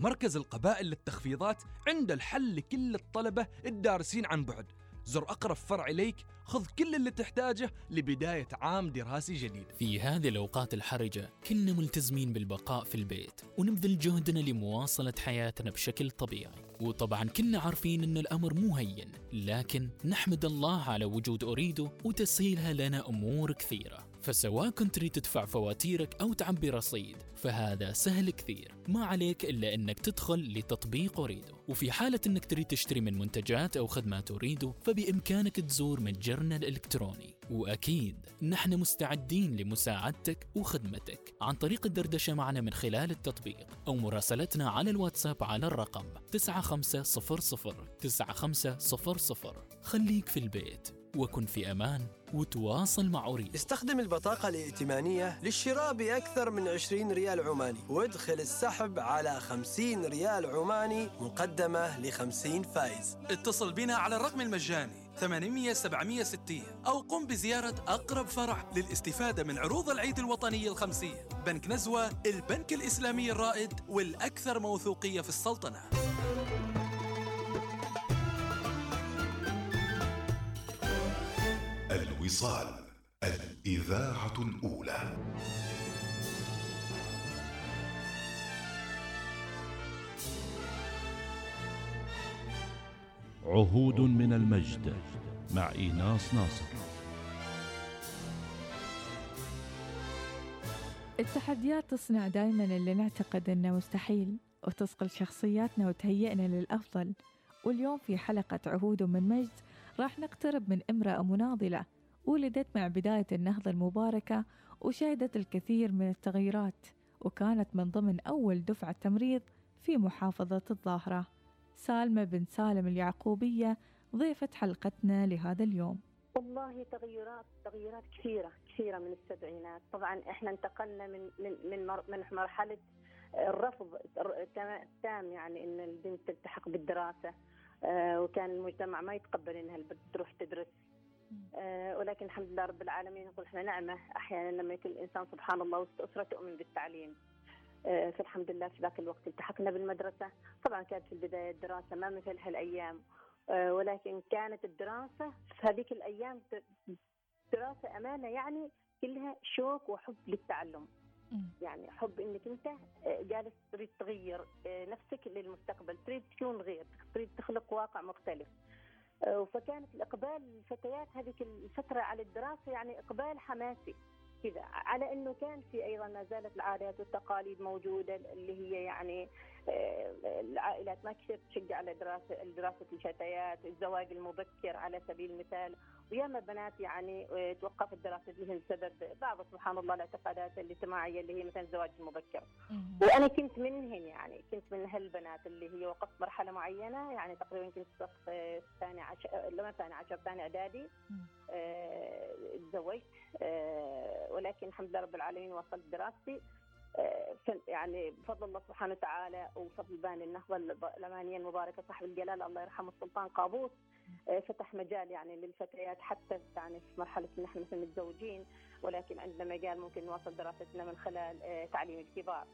مركز القبائل للتخفيضات عنده الحل لكل الطلبة الدارسين عن بعد. زر أقرب فرع إليك خذ كل اللي تحتاجه لبداية عام دراسي جديد. في هذه الأوقات الحرجة كنا ملتزمين بالبقاء في البيت ونبذل جهدنا لمواصلة حياتنا بشكل طبيعي. وطبعا كنا عارفين أن الأمر مو هين لكن نحمد الله على وجود أريدو وتسهيلها لنا أمور كثيرة. فسواء كنت تريد تدفع فواتيرك أو تعبي رصيد فهذا سهل كثير. ما عليك إلا أنك تدخل لتطبيق أريدو. وفي حالة أنك تريد تشتري من منتجات أو خدمات أريدو فبإمكانك تزور متجرنا الإلكتروني. وأكيد نحن مستعدين لمساعدتك وخدمتك. عن طريق الدردشة معنا من خلال التطبيق أو مراسلتنا على الواتساب على الرقم 9500 9500 خليك في البيت. وكن في أمان وتواصل مع أريد استخدم البطاقة الائتمانية للشراء بأكثر من 20 ريال عماني. وادخل السحب على 50 ريال عماني مقدمة ل 50 فايز. اتصل بنا على الرقم المجاني 800 760 أو قم بزيارة أقرب فرع للاستفادة من عروض العيد الوطني الخمسية. بنك نزوة البنك الإسلامي الرائد والأكثر موثوقية في السلطنة. الوصال الإذاعة الأولى. عهود من المجد مع إيناس ناصر. التحديات تصنع دائما اللي نعتقد إنه مستحيل وتصقل شخصياتنا وتهيئنا للأفضل. واليوم في حلقة عهود من مجد راح نقترب من امرأة مناضلة ولدت مع بداية النهضة المباركة وشهدت الكثير من التغييرات وكانت من ضمن أول دفعة تمريض في محافظة الظاهرة. سالمة بن سالم اليعقوبية ضيفة حلقتنا لهذا اليوم. والله تغيرات تغيرات كثيرة كثيرة من السبعينات. طبعا إحنا انتقلنا من من من, من مرحلة الرفض التام يعني إن البنت تلتحق بالدراسة آه وكان المجتمع ما يتقبل إنها البنت تروح تدرس آه ولكن الحمد لله رب العالمين نقول إحنا نعمة. أحيانا لما يكون الإنسان سبحان الله وسط أسرة تؤمن بالتعليم. آه فالحمد لله في ذاك الوقت التحقنا بالمدرسة. طبعا كانت في البداية الدراسة ما مثل هالأيام. آه ولكن كانت الدراسة في هذيك الأيام دراسة أمانة يعني كلها شوق وحب للتعلم. يعني حب إنك أنت جالس تريد تغير نفسك للمستقبل تريد تكون غير تريد تخلق واقع مختلف. فكانت الإقبال الفتيات هذيك الفترة على الدراسة يعني إقبال حماسي كذا على إنه كان في أيضا ما زالت العادات والتقاليد موجودة اللي هي يعني العائلات ما كثير تشجع على دراسه دراسة الفتيات، الزواج المبكر على سبيل المثال، وياما بنات يعني توقفت دراستهم بسبب بعض سبحان الله الاعتقادات الاجتماعية اللي هي مثلا الزواج المبكر. وأنا كنت منهن يعني كنت من هالبنات اللي هي وقفت مرحلة معينة يعني تقريبا كنت صف ثاني عشر لما ثاني عشر ثاني إعدادي آه تزوجت آه ولكن الحمد لله رب العالمين وصلت دراستي. يعني بفضل الله سبحانه وتعالى وفضل بان النهضة الأمانية المباركة صاحب الجلاله الله يرحمه السلطان قابوس فتح مجال يعني للفتيات حتى يعني في مرحلة إن إحنا مثلا متزوجين ولكن عندنا مجال ممكن نواصل دراستنا من خلال تعليم الكبار.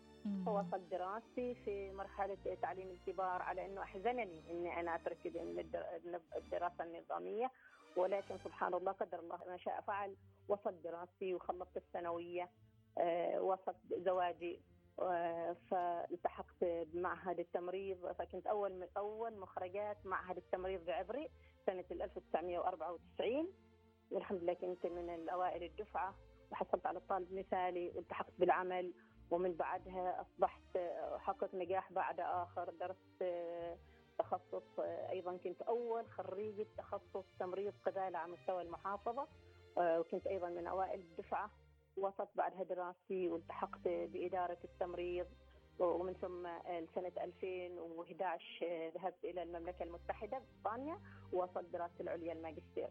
فوصلت دراستي في مرحلة تعليم الكبار على إنه أحزنني إني أنا أترك الدراسة النظامية. ولكن سبحان الله قدر الله ما شاء فعل وصلت دراستي وخلصت الثانوية. أه وصلت زواجي. أه فالتحقت بمعهد التمريض فكنت أول من أول مخرجات معهد التمريض بعبري سنة 1994 والحمد لله كنت من الأوائل الدفعة وحصلت على الطالب مثالي والتحقت بالعمل ومن بعدها أصبحت آه، حققت نجاح بعد آخر درست آه، تخصص آه، أيضا كنت أول خريجة تخصص تمريض قباله على مستوى المحافظة آه، وكنت أيضا من أوائل الدفعة. وصلت بعدها دراستي والتحقت بإدارة التمريض ومن ثم سنه 2011 آه، ذهبت إلى المملكة المتحدة بريطانيا ووصلت دراستي العليا الماجستير.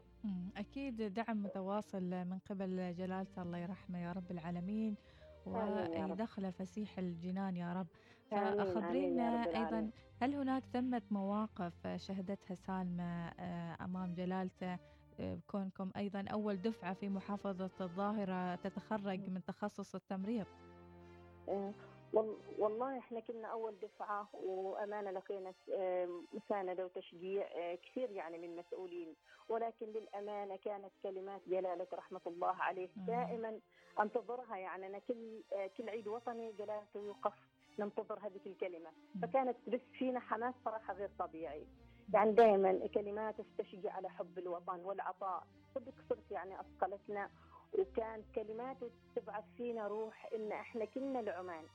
أكيد دعم متواصل من قبل جلالته الله يرحمه يا رب العالمين. ويدخل فسيح الجنان يا رب فأخبرينا رب أيضا. هل هناك ثمة مواقف شهدتها سالمة آه، أمام جلالته كونكم أيضا أول دفعة في محافظة الظاهرة تتخرج من تخصص التمريض. آه، وال- والله إحنا كنا أول دفعة وأمانة لقينا آه، مساندة وتشجيع آه، كثير يعني من المسؤولين. ولكن للأمانة كانت كلمات جلالة رحمة الله عليه دائما أنتظرها يعني. أنا كل كل عيد وطني جلالته يوقف ننتظر هذه الكلمة. فكانت تبث فينا حماس صراحة غير طبيعي. يعني دائما كلمات تشجع على حب الوطن والعطاء. صدق صدق يعني أثقلتنا وكانت كلماته تبعث فينا روح إن إحنا كلنا لعمان.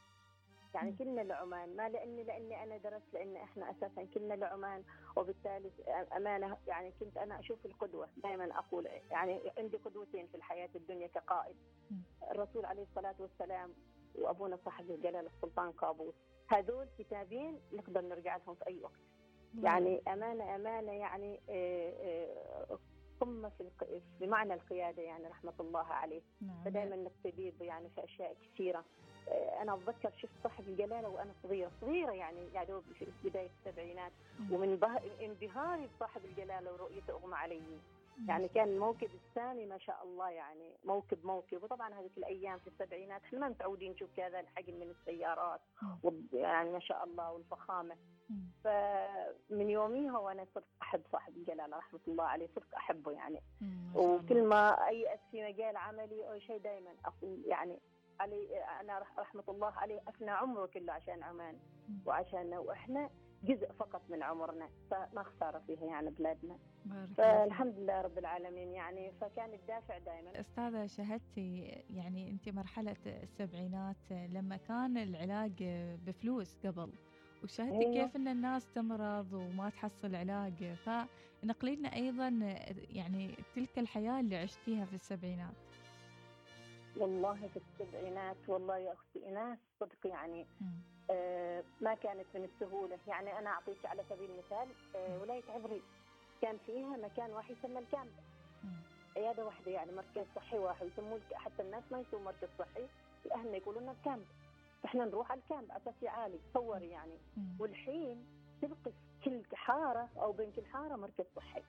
يعني كلنا لعمان ما لأني لأني أنا درست لأن إحنا أساسا كلنا لعمان. وبالتالي أمانة يعني كنت أنا أشوف القدوة دائما أقول يعني عندي قدوتين في الحياة الدنيا كقائد. الرسول عليه الصلاة والسلام وأبونا صاحب الجلاله السلطان قابوس. هذول كتابين نقدر نرجع لهم في أي وقت. يعني أمانة أمانة يعني آه، آه، قمة في في معنى القيادة يعني رحمة الله عليه. نعم. فدائما نقتدي يعني في أشياء كثيرة. آه، أنا أتذكر شفت صاحب الجلالة وأنا صغيرة صغيرة يعني يا دوب في بداية السبعينات. ومن به- انبهاري بصاحب الجلالة ورؤيته أغمى علي. يعني كان الموكب الثاني ما شاء الله يعني موكب موكب. وطبعا هذيك الأيام في السبعينات إحنا ما متعودين نشوف كذا الحجم من السيارات يعني ما شاء الله والفخامة. فمن يوميها وأنا صرت أحب صاحب الجلالة رحمة الله عليه صرت أحبه يعني. وكل ما أيأس في مجال عملي أو شيء دائما أقول يعني علي أنا رح- رحمة الله عليه افنى عمره كله عشان عمان وعشاننا وإحنا. جزء فقط من عمرنا فما خساره فيها يعني بلادنا. فالحمد لله رب العالمين يعني فكان الدافع دائما أستاذة شهدتي يعني أنت مرحلة السبعينات لما كان العلاج بفلوس قبل وشاهدتي أيوة. كيف أن الناس تمرض وما تحصل علاج فنقلي لنا أيضا يعني تلك الحياة اللي عشتيها في السبعينات والله في السبعينات والله يا أختي ايناس صدق يعني ما كانت من السهولة. يعني أنا أعطيك على سبيل المثال آه ولاية عبري. كان فيها مكان واحد يسمى الكامب. عيادة واحدة يعني مركز صحي واحد. يسموه حتى الناس ما يسموه مركز صحي. اهلنا يقولوا لنا الكامب. إحنا نروح على الكامب اساسي عالي تصوري يعني. والحين تلقي في كل حارة أو بين كل حارة مركز صحي.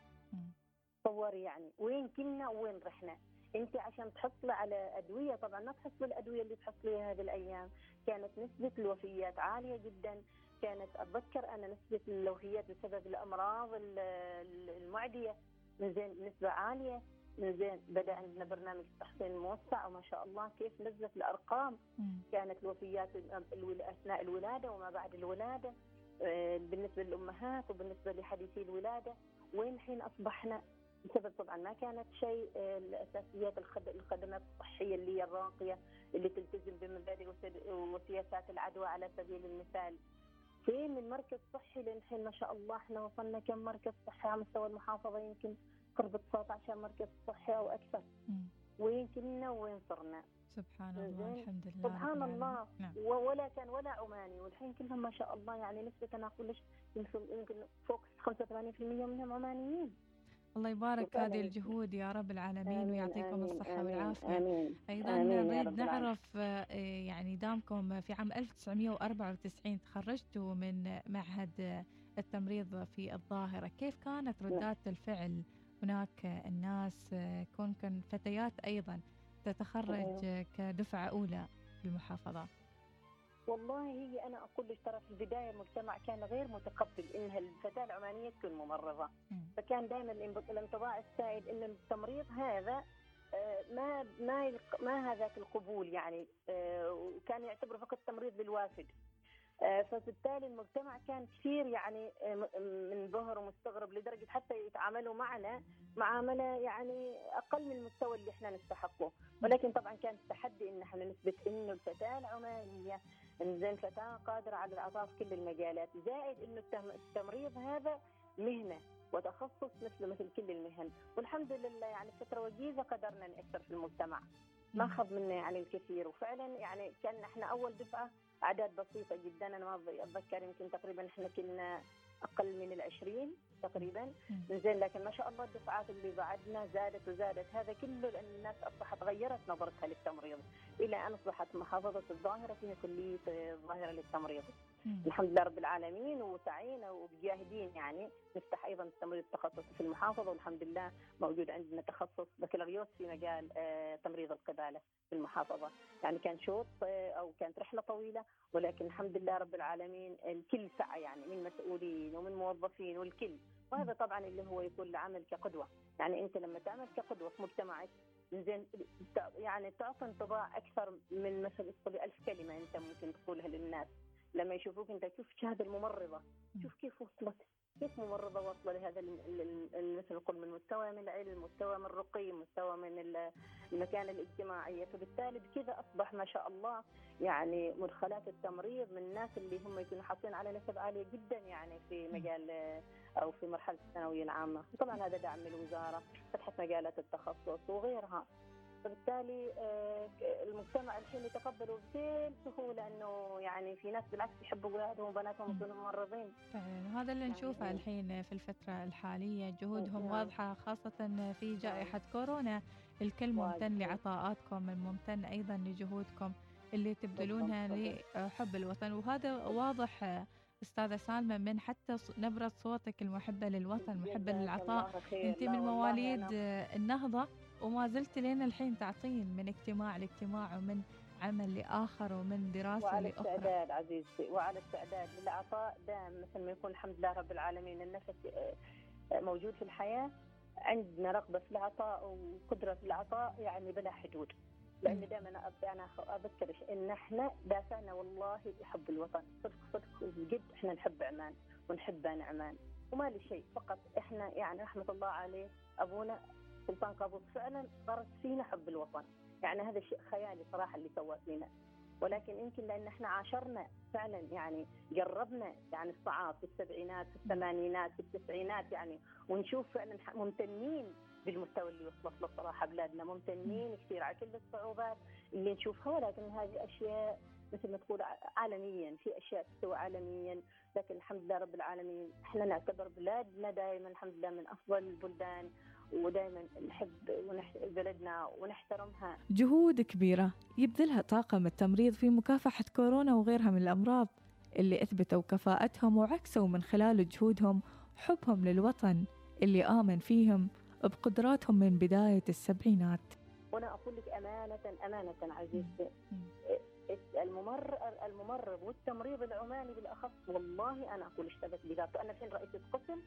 تصوري يعني. وين كنا وين رحنا. أنت عشان تحصلي على أدوية طبعا ما تحصلي الأدوية اللي تحصليها هذه الأيام. كانت نسبة الوفيات عالية جدا. كانت أتذكر أنا نسبة الوفيات بسبب الأمراض ال- ال- المعدية من زين نسبة عالية. من زين بدأ عندنا برنامج التحصين الموسع وما شاء الله كيف نزلت الأرقام. كانت الوفيات أثناء الولادة وما بعد الولادة. آه، بالنسبة للأمهات وبالنسبة لحديثي الولادة وين الحين أصبحنا؟ بسبب طبعا ما كانت شيء آه، الأساسيات الخد- الخدمات الصحية اللي هي الراقية اللي تلتزم بمبادئ وسياسات العدوى على سبيل المثال. فين المركز الصحي لأن الحين ما شاء الله إحنا وصلنا كم مركز صحي على مستوى المحافظة؟ يمكن قرب 19 مركز صحي أو أكثر. وين كنا وين صرنا. سبحان الله. الحمد لله سبحان. الله. نعم. ولا كان ولا عماني. والحين كلهم ما شاء الله يعني نسبة أنا أقول لك يمكن يمكن فوق 85% منهم عمانيين. الله يبارك هذه الجهود يا رب العالمين آمين، ويعطيكم آمين، الصحة والعافية. آمين، أيضا آمين نريد. نعرف آه، يعني دامكم في عام 1994 تخرجتوا من معهد التمريض في الظاهرة. كيف كانت ردات الفعل هناك الناس؟ آه، كونكن فتيات أيضا تتخرج كدفعة أولى في المحافظة والله هي أنا أقول لك ترى في البداية المجتمع كان غير متقبل إنها الفتاة العمانية تكون ممرضة. فكان دائما الانطباع السائد إن التمريض هذا آه، ما ما ما هذاك القبول يعني آه، وكان يعتبر فقط تمريض للوافد. فبالتالي المجتمع كان كثير يعني آه، منبهر ومستغرب لدرجة حتى يتعاملوا معنا معامله يعني أقل من المستوى اللي إحنا نستحقه. ولكن طبعا كان التحدي إن إحنا نثبت إنه الفتاة العمانية إنزين فتاة قادرة على العطاء في كل المجالات زائد إنه التم- التمريض هذا مهنة وتخصص مثل مثل كل المهن. والحمد لله يعني فترة وجيزة قدرنا نأثر في المجتمع. ما خذ منا يعني الكثير. وفعلا يعني كان إحنا أول دفعة اعداد بسيطة جدا. أنا ما أتذكر يمكن تقريبا إحنا كنا أقل من العشرين تقريبا. زين لكن ما شاء الله الدفعات اللي بعدنا زادت وزادت. هذا كله لأن الناس أصبحت غيرت نظرتها للتمريض. إلى أن أصبحت محافظة الظاهرة فيها كلية الظاهرة للتمريض. الحمد لله رب العالمين وسعينا وجاهدين يعني. نفتح أيضا التمريض التخصصي في المحافظة والحمد لله موجود عندنا تخصص بكالوريوس في مجال آه، تمريض القبالة في المحافظة. يعني كان شوط آه، أو كانت رحلة طويلة ولكن الحمد لله رب العالمين الكل سعى يعني من مسؤولين ومن موظفين والكل. وهذا طبعا اللي هو يكون العمل كقدوة. يعني أنت لما تعمل كقدوة في مجتمعك زين يعني تعطي انطباع أكثر من مثل ألف كلمة أنت ممكن تقولها للناس. لما يشوفوك انت شوف هذه الممرضة. شوف كيف وصلت. كيف ممرضة واصلة لهذا مثل نقول من مستوى من العلم مستوى من الرقي مستوى من ال- المكانه الاجتماعيه فبالتالي بكذا أصبح ما شاء الله يعني مدخلات التمريض من الناس اللي هم يكونوا حاصلين على نسب عالية جدا يعني في مجال أو في مرحلة الثانوية العامة. طبعا هذا دعم من الوزارة فتحت مجالات التخصص وغيرها. فبالتالي آه، المجتمع الحين يتقبله بكل سهولة إنه يعني في ناس بالعكس يحبوا أولادهم وبناتهم يكونوا ممرضين. فعلا. هذا اللي نشوفه الحين في الفترة الحالية. جهودهم نعم. واضحة خاصة في جائحة كورونا. الكل ممتن لعطاءاتكم ممتن أيضا لجهودكم اللي تبذلونها لحب الوطن. وهذا واضح أستاذة سالمة من حتى نبرة صوتك المحبة للوطن محبة جزاك للعطاء. لا من مواليد أنا- النهضة. وما زلت لين الحين تعطين من اجتماع لاجتماع ومن عمل لآخر ومن دراسة وعلى لأخرى. استعداد عزيزتي وعلى استعداد للعطاء دائم مثل ما يكون الحمد لله رب العالمين النفس آه، آه، موجود في الحياة. عندنا رغبة في العطاء وقدرة في العطاء يعني بلا حدود. لأن دائما أخ- اذكر إن إحنا دافعنا والله يحب الوطن. صدق صدق وبجد إحنا نحب عمان ونحب عمان. وما لي شيء فقط إحنا يعني رحمة الله عليه أبونا سلطان قابوس فعلا غرس فينا حب الوطن. يعني هذا شيء خيالي صراحة اللي سواه فينا. ولكن يمكن لأن إحنا عاشرنا فعلا يعني قربنا يعني الصعاب في السبعينات في الثمانينات في التسعينات يعني ونشوف فعلا ممتنين بالمستوى اللي وصلت له صراحة بلادنا. ممتنين كثير على كل الصعوبات اللي نشوفها. ولكن هذه أشياء مثل ما تقول عالميا في أشياء تستوى عالميا. لكن الحمد لله رب العالمين إحنا نعتبر بلادنا دائما الحمد لله من أفضل البلدان. ودائما نحب بلدنا ونحترمها. جهود كبيرة يبذلها طاقم التمريض في مكافحة كورونا وغيرها من الأمراض اللي أثبتوا كفاءتهم وعكسوا من خلال جهودهم حبهم للوطن اللي آمن فيهم بقدراتهم من بداية السبعينات. وأنا أقول لك امانه أمانة عزيزتي. الممرض الممرض والتمريض العماني بالأخص والله أنا أقول اشتبك بذاته. أنا الحين رئيسة قسم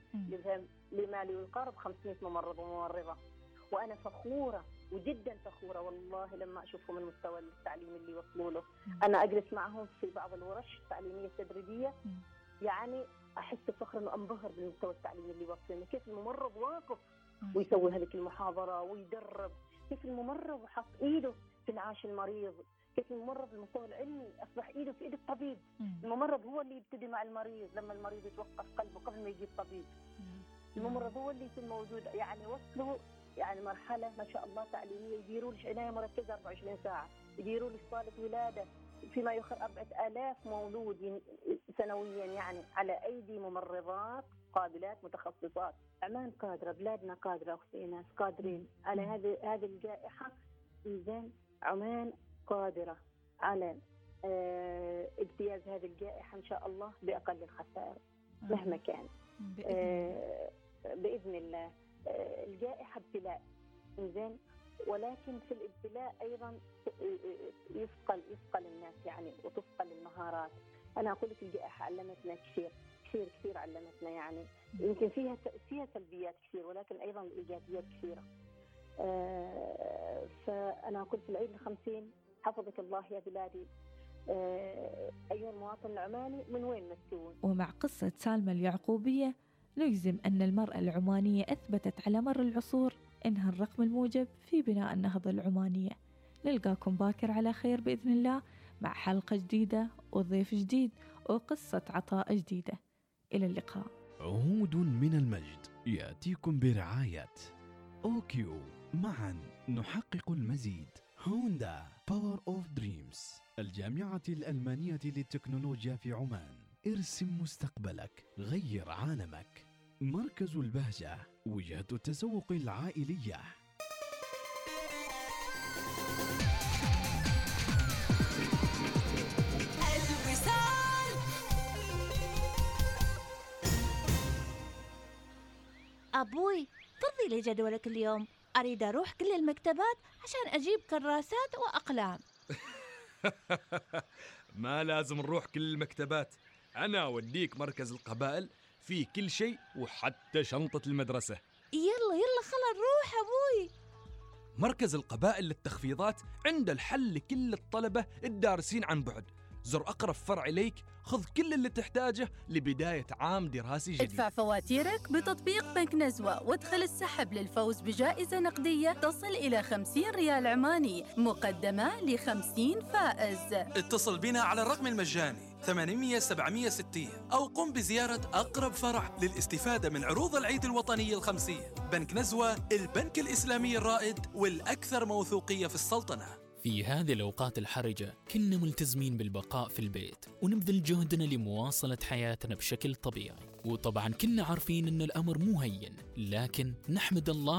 لما يقارب 500 ممرض وممرضة. وأنا فخورة وجدا فخورة والله لما أشوفهم المستوى التعليمي اللي وصلوا له. أنا أجلس معهم في بعض الورش التعليمية التدريبيه يعني أحس بفخر إنه أنبهر بالمستوى التعليمي اللي وصلنا كيف الممرض واقف ويسوي هذيك المحاضرة ويدرب؟ كيف الممرض حط إيده في انعاش المريض؟ كيف الممرض المستوى العلمي أصبح إيده في إيد الطبيب. الممرض هو اللي يبتدي مع المريض لما المريض يتوقف قلبه قبل ما يجي الطبيب الممرض هو اللي يكون موجود يعني وصلوا يعني مرحلة ما شاء الله تعليمية يديروا لي عناية مركزة 24 ساعة يديروا لي صالة ولادة فيما يخر 4000 مولود سنويا يعني على أيدي ممرضات قابلات متخصصات. عمان قادرة بلادنا قادرة أختي ناس قادرين على هذه هذه الجائحة. زين عمان قادرة على آه، اجتياز هذه الجائحة إن شاء الله بأقل الخسائر مهما كان. بإذن آه، بإذن الله. آه، الجائحة ابتلاء. زين ولكن في الابتلاء أيضا يثقل يثقل الناس يعني وتثقل المهارات. أنا أقول لك الجائحة علمتنا كثير كثير كثير علمتنا يعني. يمكن فيها فيها سلبيات كثير ولكن أيضا إيجابيات كثيرة. آه، فأنا أقول في العيد الخمسين حفظك الله يا بلادي. آه، أيها المواطن العماني من وين مسكون ومع قصة سالمة اليعقوبية نجزم أن المرأة العمانية أثبتت على مر العصور إنها الرقم الموجب في بناء النهضة العمانية. نلقاكم باكر على خير بإذن الله مع حلقة جديدة وضيف جديد وقصة عطاء جديدة. إلى اللقاء. عهود من المجد يأتيكم برعاية OQ. معا نحقق المزيد. هوندا. Power of Dreams الجامعة الألمانية للتكنولوجيا في عمان. ارسم مستقبلك غير عالمك. مركز البهجة وجهة التسوق العائلية. أبوي فضي لي جدولك اليوم. أريد أروح كل المكتبات عشان أجيب كراسات وأقلام. ما لازم نروح كل المكتبات أنا أوديك مركز القبائل في كل شيء وحتى شنطة المدرسة. يلا يلا خلا نروح أبوي. مركز القبائل للتخفيضات عنده الحل لكل الطلبة الدارسين عن بعد. زر أقرب فرع إليك خذ كل اللي تحتاجه لبداية عام دراسي جديد. ادفع فواتيرك بتطبيق بنك نزوة وادخل السحب للفوز بجائزة نقدية تصل إلى 50 ريال عماني مقدمة ل 50 فائز. اتصل بنا على الرقم المجاني 800 760 أو قم بزيارة أقرب فرع للاستفادة من عروض العيد الوطني الخمسية. بنك نزوة البنك الإسلامي الرائد والأكثر موثوقية في السلطنة. في هذه الأوقات الحرجة كنا ملتزمين بالبقاء في البيت ونبذل جهدنا لمواصلة حياتنا بشكل طبيعي. وطبعا كنا عارفين أن الأمر مو هين لكن نحمد الله